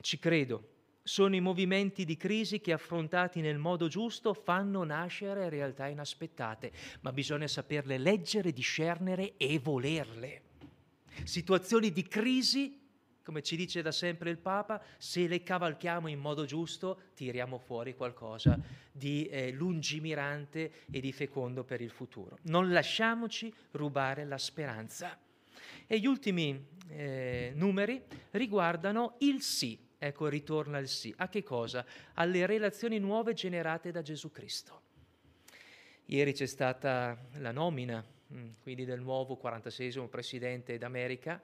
A: ci credo, sono i movimenti di crisi che affrontati nel modo giusto fanno nascere realtà inaspettate, ma bisogna saperle leggere, discernere e volerle. Situazioni di crisi, come ci dice da sempre il Papa, se le cavalchiamo in modo giusto tiriamo fuori qualcosa di eh, lungimirante e di fecondo per il futuro. Non lasciamoci rubare la speranza. E gli ultimi eh, numeri riguardano il sì ecco ritorna il sì. A che cosa? Alle relazioni nuove generate da Gesù Cristo. Ieri c'è stata la nomina, mm, quindi del nuovo 46 presidente d'America.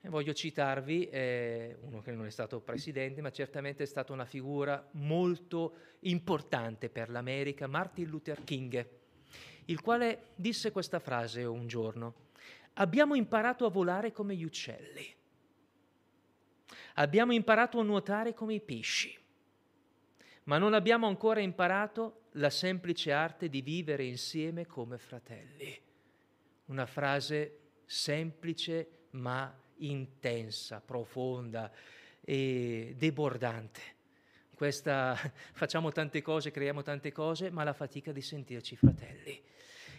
A: E voglio citarvi eh, uno che non è stato presidente, ma certamente è stata una figura molto importante per l'America, Martin Luther King, il quale disse questa frase un giorno. Abbiamo imparato a volare come gli uccelli Abbiamo imparato a nuotare come i pesci, ma non abbiamo ancora imparato la semplice arte di vivere insieme come fratelli. Una frase semplice ma intensa, profonda e debordante. Questa, facciamo tante cose, creiamo tante cose, ma la fatica di sentirci fratelli.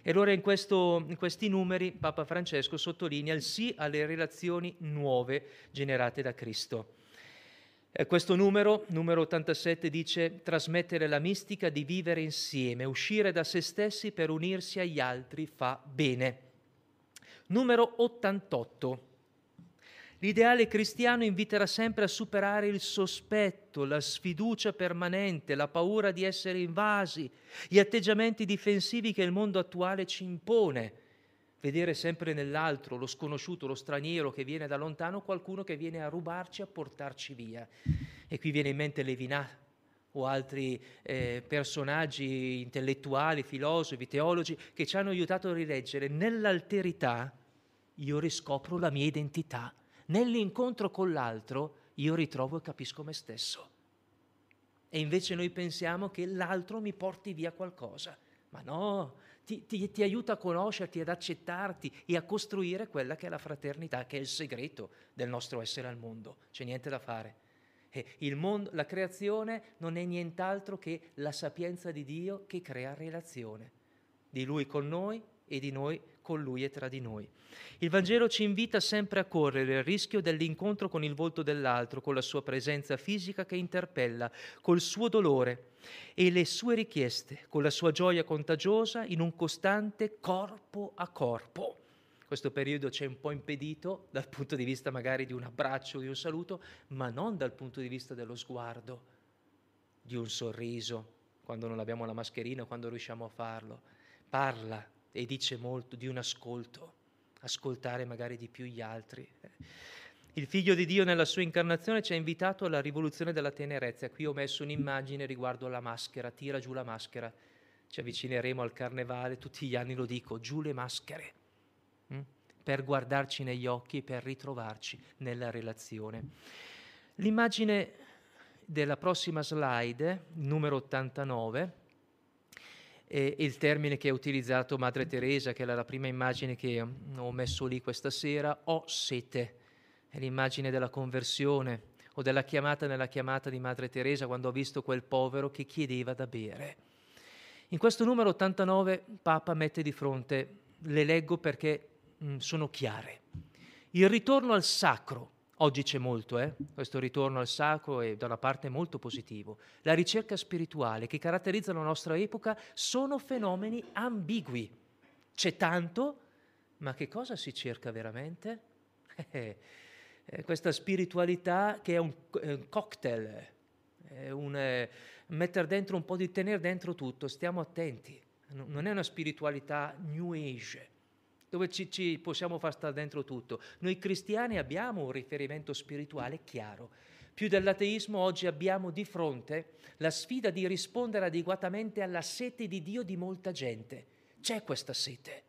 A: E allora in, questo, in, questi numeri Papa Francesco sottolinea il sì alle relazioni nuove generate da Cristo. E questo numero, numero 87, dice trasmettere la mistica di vivere insieme, uscire da se stessi per unirsi agli altri fa bene. Numero 88. L'ideale cristiano inviterà sempre a superare il sospetto, la sfiducia permanente, la paura di essere invasi, gli atteggiamenti difensivi che il mondo attuale ci impone. Vedere sempre nell'altro, lo sconosciuto, lo straniero che viene da lontano, qualcuno che viene a rubarci, a portarci via. E qui viene in mente Levinà o altri eh, personaggi intellettuali, filosofi, teologi che ci hanno aiutato a rileggere nell'alterità io riscopro la mia identità nell'incontro con l'altro io ritrovo e capisco me stesso. E invece noi pensiamo che l'altro mi porti via qualcosa. Ma no, ti, ti, ti, aiuta a conoscerti, ad accettarti e a costruire quella che è la fraternità, che è il segreto del nostro essere al mondo. C'è niente da fare. Mondo, la creazione non è nient'altro che la sapienza di Dio che crea relazione, di Lui con noi e di noi con Lui e tra di noi. Il Vangelo ci invita sempre a correre il rischio dell'incontro con il volto dell'altro, con la sua presenza fisica che interpella, col suo dolore e le sue richieste, con la sua gioia contagiosa in un costante corpo a corpo. Questo periodo ci è un po' impedito dal punto di vista magari di un abbraccio, di un saluto, ma non dal punto di vista dello sguardo, di un sorriso, quando non abbiamo la mascherina, quando riusciamo a farlo. Parla e dice molto di un ascolto ascoltare magari di più gli altri. Il figlio di Dio nella sua incarnazione ci ha invitato alla rivoluzione della tenerezza. Qui ho messo un'immagine riguardo alla maschera, tira giù la maschera. Ci avvicineremo al carnevale, tutti gli anni lo dico, giù le maschere, hm? per guardarci negli occhi per ritrovarci nella relazione. L'immagine della prossima slide, numero 89, e il termine che ha utilizzato Madre Teresa, che era la prima immagine che ho messo lì questa sera, ho sete, è l'immagine della conversione o della chiamata nella chiamata di Madre Teresa quando ho visto quel povero che chiedeva da bere. In questo numero 89 Papa mette di fronte, le leggo perché mh, sono chiare, il ritorno al sacro, Oggi c'è molto, eh? questo ritorno al sacro è da una parte molto positivo. La ricerca spirituale che caratterizza la nostra epoca sono fenomeni ambigui. C'è tanto, ma che cosa si cerca veramente? Eh, eh, questa spiritualità che è un, è un cocktail, è un eh, mettere dentro un po' di tenere dentro tutto, stiamo attenti. Non è una spiritualità new age dove ci, ci, possiamo far stare dentro tutto. Noi cristiani abbiamo un riferimento spirituale chiaro. Più dell'ateismo oggi abbiamo di fronte la sfida di rispondere adeguatamente alla sete di Dio di molta gente. C'è questa sete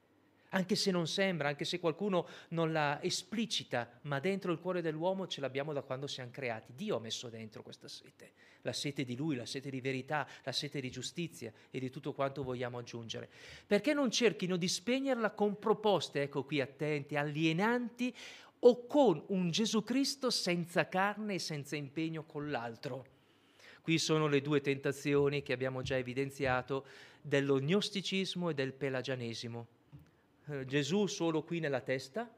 A: anche se non sembra, anche se qualcuno non la esplicita, ma dentro il cuore dell'uomo ce l'abbiamo da quando siamo creati. Dio ha messo dentro questa sete, la sete di Lui, la sete di verità, la sete di giustizia e di tutto quanto vogliamo aggiungere. Perché non cerchino di spegnerla con proposte, ecco qui attenti, alienanti o con un Gesù Cristo senza carne e senza impegno con l'altro. Qui sono le due tentazioni che abbiamo già evidenziato dello gnosticismo e del pelagianesimo eh, Gesù solo qui nella testa,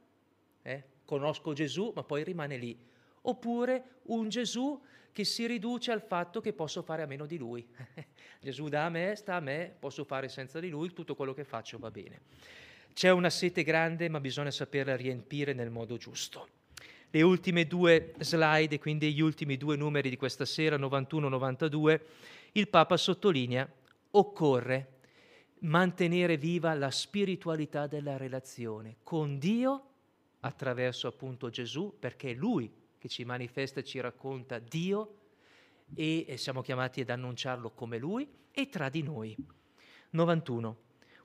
A: eh? conosco Gesù ma poi rimane lì, oppure un Gesù che si riduce al fatto che posso fare a meno di lui. Gesù da a me, sta a me, posso fare senza di lui, tutto quello che faccio va bene. C'è una sete grande ma bisogna saperla riempire nel modo giusto. Le ultime due slide, quindi gli ultimi due numeri di questa sera, 91-92, il Papa sottolinea, occorre mantenere viva la spiritualità della relazione con Dio attraverso appunto Gesù, perché è Lui che ci manifesta e ci racconta Dio e siamo chiamati ad annunciarlo come Lui e tra di noi. 91.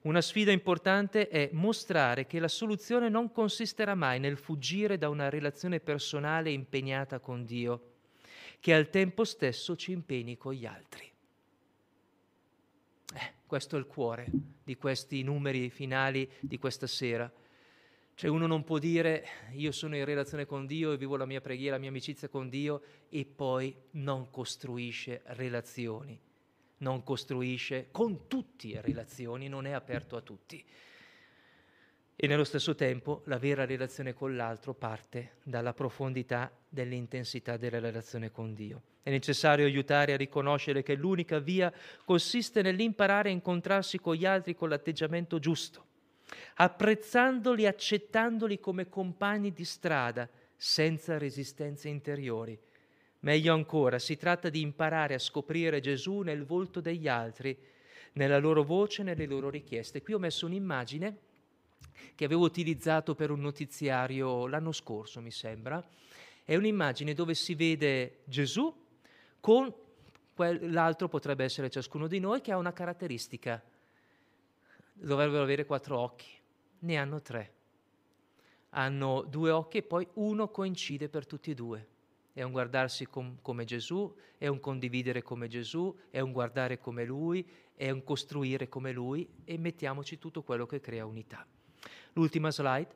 A: Una sfida importante è mostrare che la soluzione non consisterà mai nel fuggire da una relazione personale impegnata con Dio, che al tempo stesso ci impegni con gli altri. Questo è il cuore di questi numeri finali di questa sera. Cioè uno non può dire io sono in relazione con Dio e vivo la mia preghiera, la mia amicizia con Dio e poi non costruisce relazioni, non costruisce con tutti relazioni, non è aperto a tutti. E nello stesso tempo la vera relazione con l'altro parte dalla profondità dell'intensità della relazione con Dio. È necessario aiutare a riconoscere che l'unica via consiste nell'imparare a incontrarsi con gli altri con l'atteggiamento giusto, apprezzandoli, e accettandoli come compagni di strada, senza resistenze interiori. Meglio ancora, si tratta di imparare a scoprire Gesù nel volto degli altri, nella loro voce, nelle loro richieste. Qui ho messo un'immagine che avevo utilizzato per un notiziario l'anno scorso, mi sembra. È un'immagine dove si vede Gesù con l'altro potrebbe essere ciascuno di noi che ha una caratteristica. Dovrebbero avere quattro occhi, ne hanno tre. Hanno due occhi e poi uno coincide per tutti e due. È un guardarsi com- come Gesù, è un condividere come Gesù, è un guardare come Lui, è un costruire come Lui e mettiamoci tutto quello che crea unità. L'ultima slide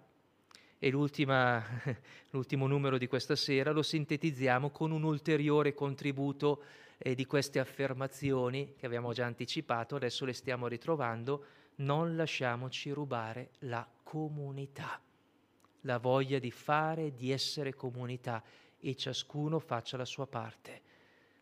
A: e l'ultimo numero di questa sera lo sintetizziamo con un ulteriore contributo eh, di queste affermazioni che abbiamo già anticipato, adesso le stiamo ritrovando, non lasciamoci rubare la comunità, la voglia di fare, di essere comunità e ciascuno faccia la sua parte.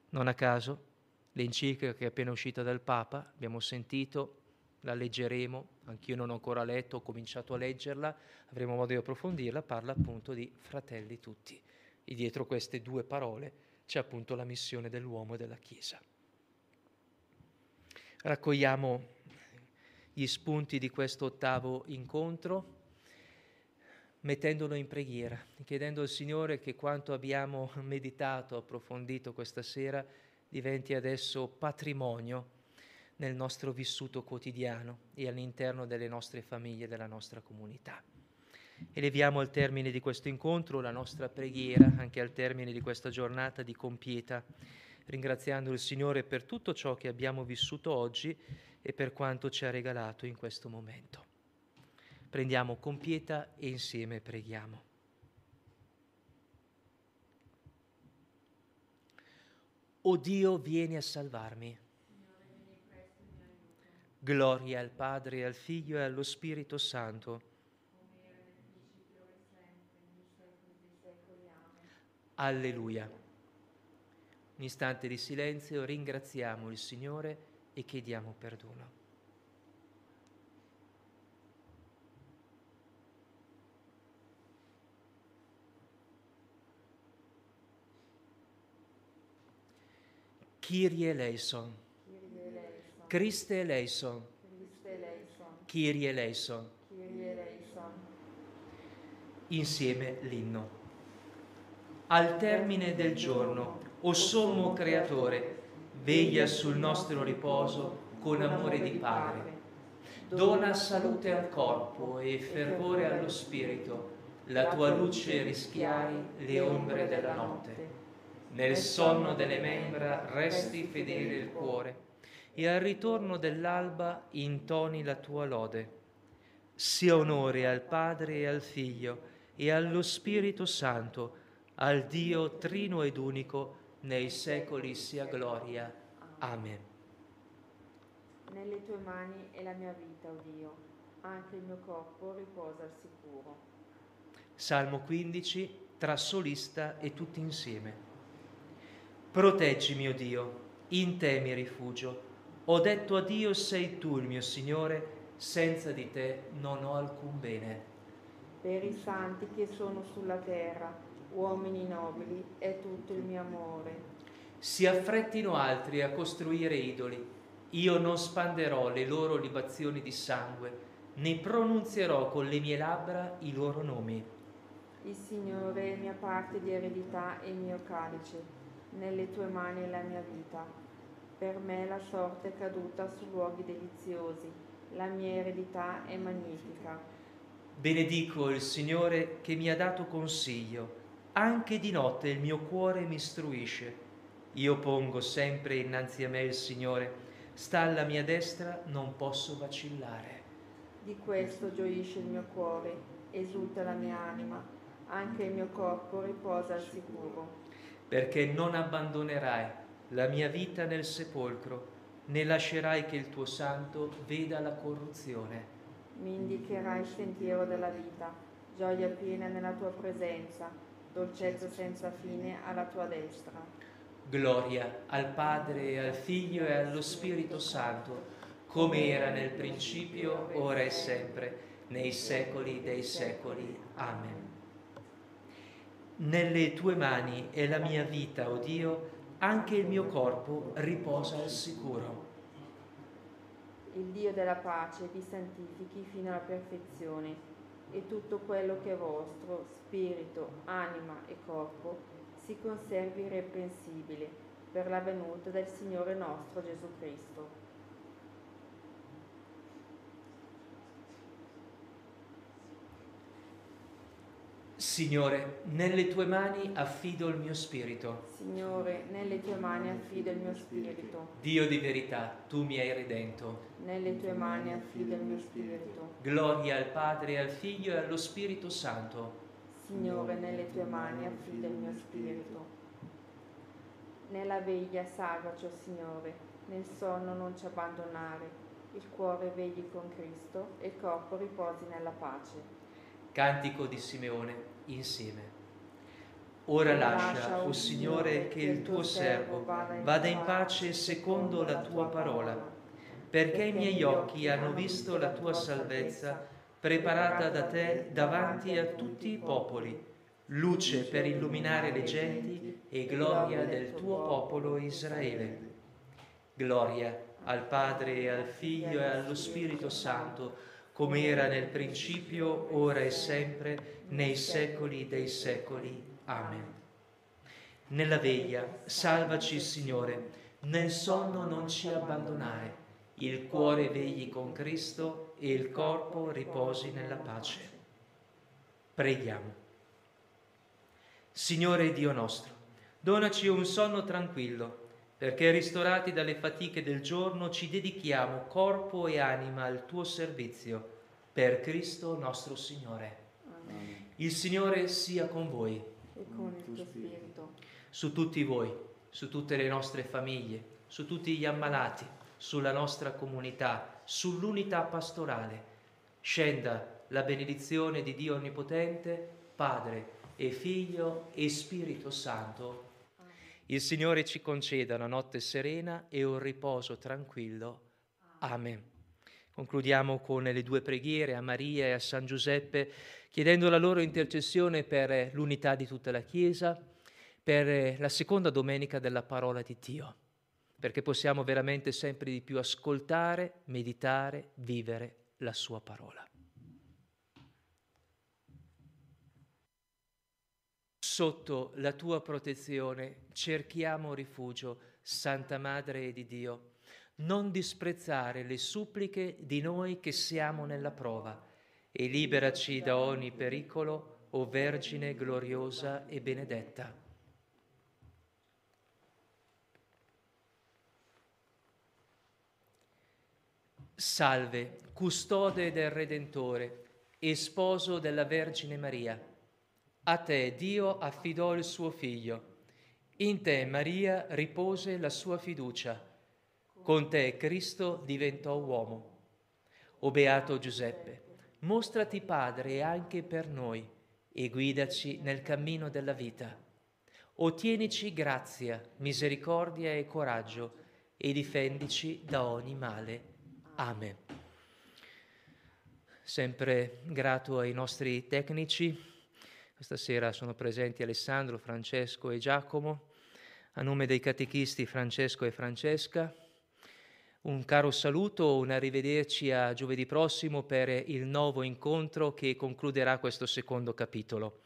A: Non a caso l'enciclica che è appena uscita dal Papa, abbiamo sentito, la leggeremo, anch'io non ho ancora letto, ho cominciato a leggerla, avremo modo di approfondirla, parla appunto di fratelli tutti. E dietro queste due parole c'è appunto la missione dell'uomo e della Chiesa. Raccogliamo gli spunti di questo ottavo incontro mettendolo in preghiera, chiedendo al Signore che quanto abbiamo meditato, approfondito questa sera, diventi adesso patrimonio nel nostro vissuto quotidiano e all'interno delle nostre famiglie e della nostra comunità. Eleviamo al termine di questo incontro la nostra preghiera, anche al termine di questa giornata di compieta, ringraziando il Signore per tutto ciò che abbiamo vissuto oggi e per quanto ci ha regalato in questo momento. Prendiamo compieta e insieme preghiamo. O Dio, vieni a salvarmi. Gloria al Padre, al Figlio e allo Spirito Santo. Alleluia. Un istante di silenzio, ringraziamo il Signore e chiediamo perdono. Kyrie eleison. Christe eleison. Kyrie eleison. Insieme l'inno. Al termine del giorno, o sommo creatore, veglia sul nostro riposo con amore di Padre. Dona salute al corpo e fervore allo spirito, la tua luce rischiari le ombre della notte. Nel sonno delle membra resti fedele il cuore e al ritorno dell'alba intoni la tua lode. Sia onore al Padre e al Figlio e allo Spirito Santo, al Dio trino ed unico, nei secoli sia gloria. Amen.
B: Nelle tue mani è la mia vita, o oh Dio, anche il mio corpo riposa al sicuro.
A: Salmo 15, tra solista e tutti insieme. Proteggimi, o oh Dio, in te mi rifugio ho detto a Dio, sei tu il mio Signore, senza di te non ho alcun bene.
B: Per i santi che sono sulla terra, uomini nobili, è tutto il mio amore.
A: Si affrettino altri a costruire idoli. Io non spanderò le loro libazioni di sangue, né pronunzierò con le mie labbra i loro nomi.
B: Il Signore è mia parte di eredità e il mio calice. Nelle tue mani è la mia vita per me la sorte è caduta su luoghi deliziosi, la mia eredità è magnifica.
A: Benedico il Signore che mi ha dato consiglio, anche di notte il mio cuore mi istruisce. Io pongo sempre innanzi a me il Signore, sta alla mia destra, non posso vacillare.
B: Di questo gioisce il mio cuore, esulta la mia anima, anche il mio corpo riposa al sicuro.
A: Perché non abbandonerai la mia vita nel sepolcro, né lascerai che il tuo santo veda la corruzione.
B: Mi indicherai il sentiero della vita, gioia piena nella tua presenza, dolcezza senza fine alla tua destra.
A: Gloria al Padre e al Figlio e allo Spirito Santo, come era nel principio, ora e sempre, nei secoli dei secoli. Amen. Nelle tue mani è la mia vita, o oh Dio, anche il mio corpo riposa al sicuro.
B: Il Dio della pace vi santifichi fino alla perfezione e tutto quello che è vostro, spirito, anima e corpo, si conservi irreprensibile per la venuta del Signore nostro Gesù Cristo.
A: Signore, nelle tue mani affido il mio spirito.
B: Signore, nelle tue mani affido il mio spirito.
A: Dio di verità, tu mi hai redento.
B: Nelle tue mani affido il mio spirito.
A: Gloria al Padre, al Figlio e allo Spirito Santo.
B: Signore, nelle tue mani affido il mio spirito. Nella veglia salvaci, oh Signore, nel sonno non ci abbandonare. Il cuore vegli con Cristo e il corpo riposi nella pace.
A: Cantico di Simeone insieme. Ora lascia, o oh Signore, che il tuo servo vada in pace secondo la tua parola, perché i miei occhi hanno visto la tua salvezza preparata da te davanti a tutti i popoli, luce per illuminare le genti e gloria del tuo popolo Israele. Gloria al Padre e al Figlio e allo Spirito Santo, come era nel principio, ora e sempre, nei secoli dei secoli. Amen. Nella veglia, salvaci Signore, nel sonno non ci abbandonare, il cuore vegli con Cristo e il corpo riposi nella pace. Preghiamo. Signore Dio nostro, donaci un sonno tranquillo, perché ristorati dalle fatiche del giorno ci dedichiamo corpo e anima al tuo servizio, per Cristo nostro Signore. Amen. Il Signore sia con voi.
B: E con il tuo spirito.
A: Su tutti voi, su tutte le nostre famiglie, su tutti gli ammalati, sulla nostra comunità, sull'unità pastorale. Scenda la benedizione di Dio Onnipotente, Padre e Figlio e Spirito Santo il Signore ci conceda una notte serena e un riposo tranquillo. Amen. Concludiamo con le due preghiere a Maria e a San Giuseppe, chiedendo la loro intercessione per l'unità di tutta la Chiesa, per la seconda domenica della parola di Dio, perché possiamo veramente sempre di più ascoltare, meditare, vivere la sua parola. Sotto la tua protezione cerchiamo rifugio, Santa Madre di Dio. Non disprezzare le suppliche di noi che siamo nella prova e liberaci da ogni pericolo, o Vergine gloriosa e benedetta. Salve, custode del Redentore e sposo della Vergine Maria a te Dio affidò il suo figlio. In te Maria ripose la sua fiducia. Con te Cristo diventò uomo. O beato Giuseppe, mostrati padre anche per noi e guidaci nel cammino della vita. Ottienici grazia, misericordia e coraggio e difendici da ogni male. Amen. Sempre grato ai nostri tecnici questa sera sono presenti Alessandro, Francesco e Giacomo. A nome dei catechisti Francesco e Francesca, un caro saluto, un arrivederci a giovedì prossimo per il nuovo incontro che concluderà questo secondo capitolo.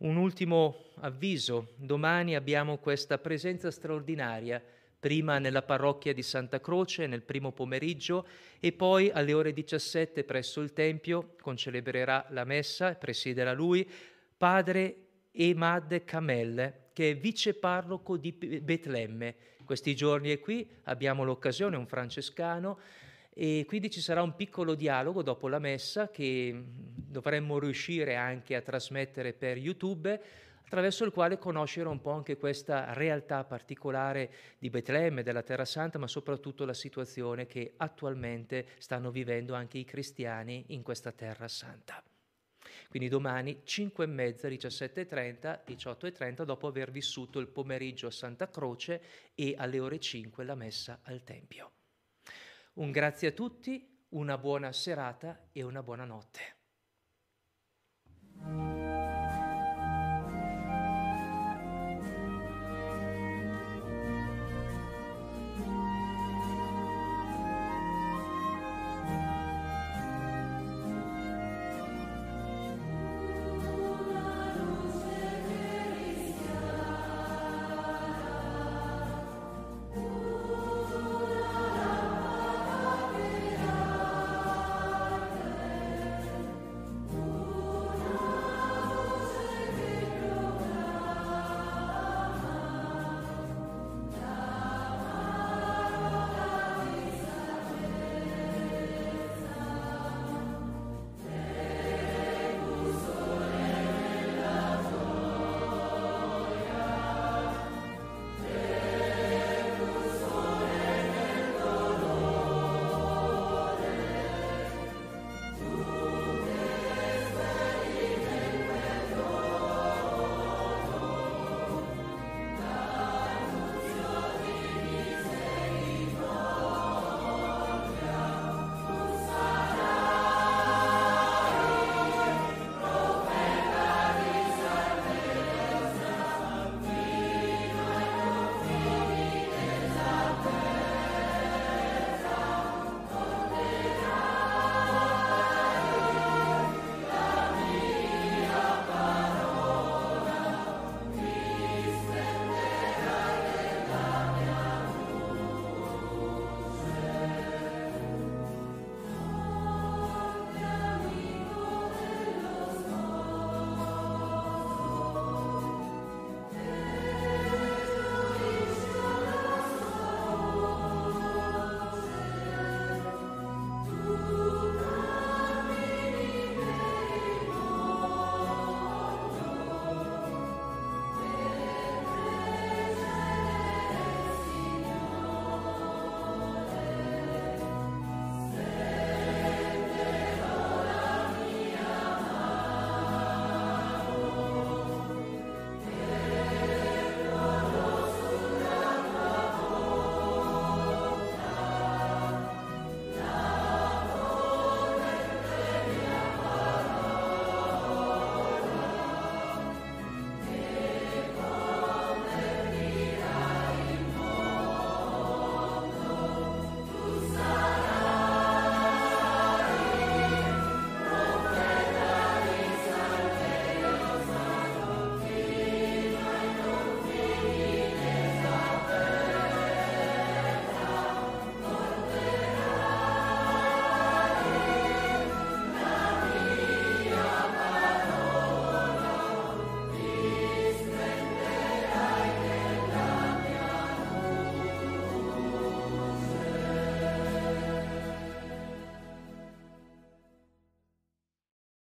A: Un ultimo avviso, domani abbiamo questa presenza straordinaria, prima nella parrocchia di Santa Croce nel primo pomeriggio e poi alle ore 17 presso il Tempio concelebrerà la messa, presiederà lui, padre Emad Kamel, che è viceparroco di Betlemme. Questi giorni è qui, abbiamo l'occasione, un francescano, e quindi ci sarà un piccolo dialogo dopo la messa che dovremmo riuscire anche a trasmettere per YouTube attraverso il quale conoscere un po' anche questa realtà particolare di Betlemme, della Terra Santa, ma soprattutto la situazione che attualmente stanno vivendo anche i cristiani in questa Terra Santa. Quindi domani 5 e mezza, 17.30, 18.30, dopo aver vissuto il pomeriggio a Santa Croce e alle ore 5 la messa al Tempio. Un grazie a tutti, una buona serata e una buona notte.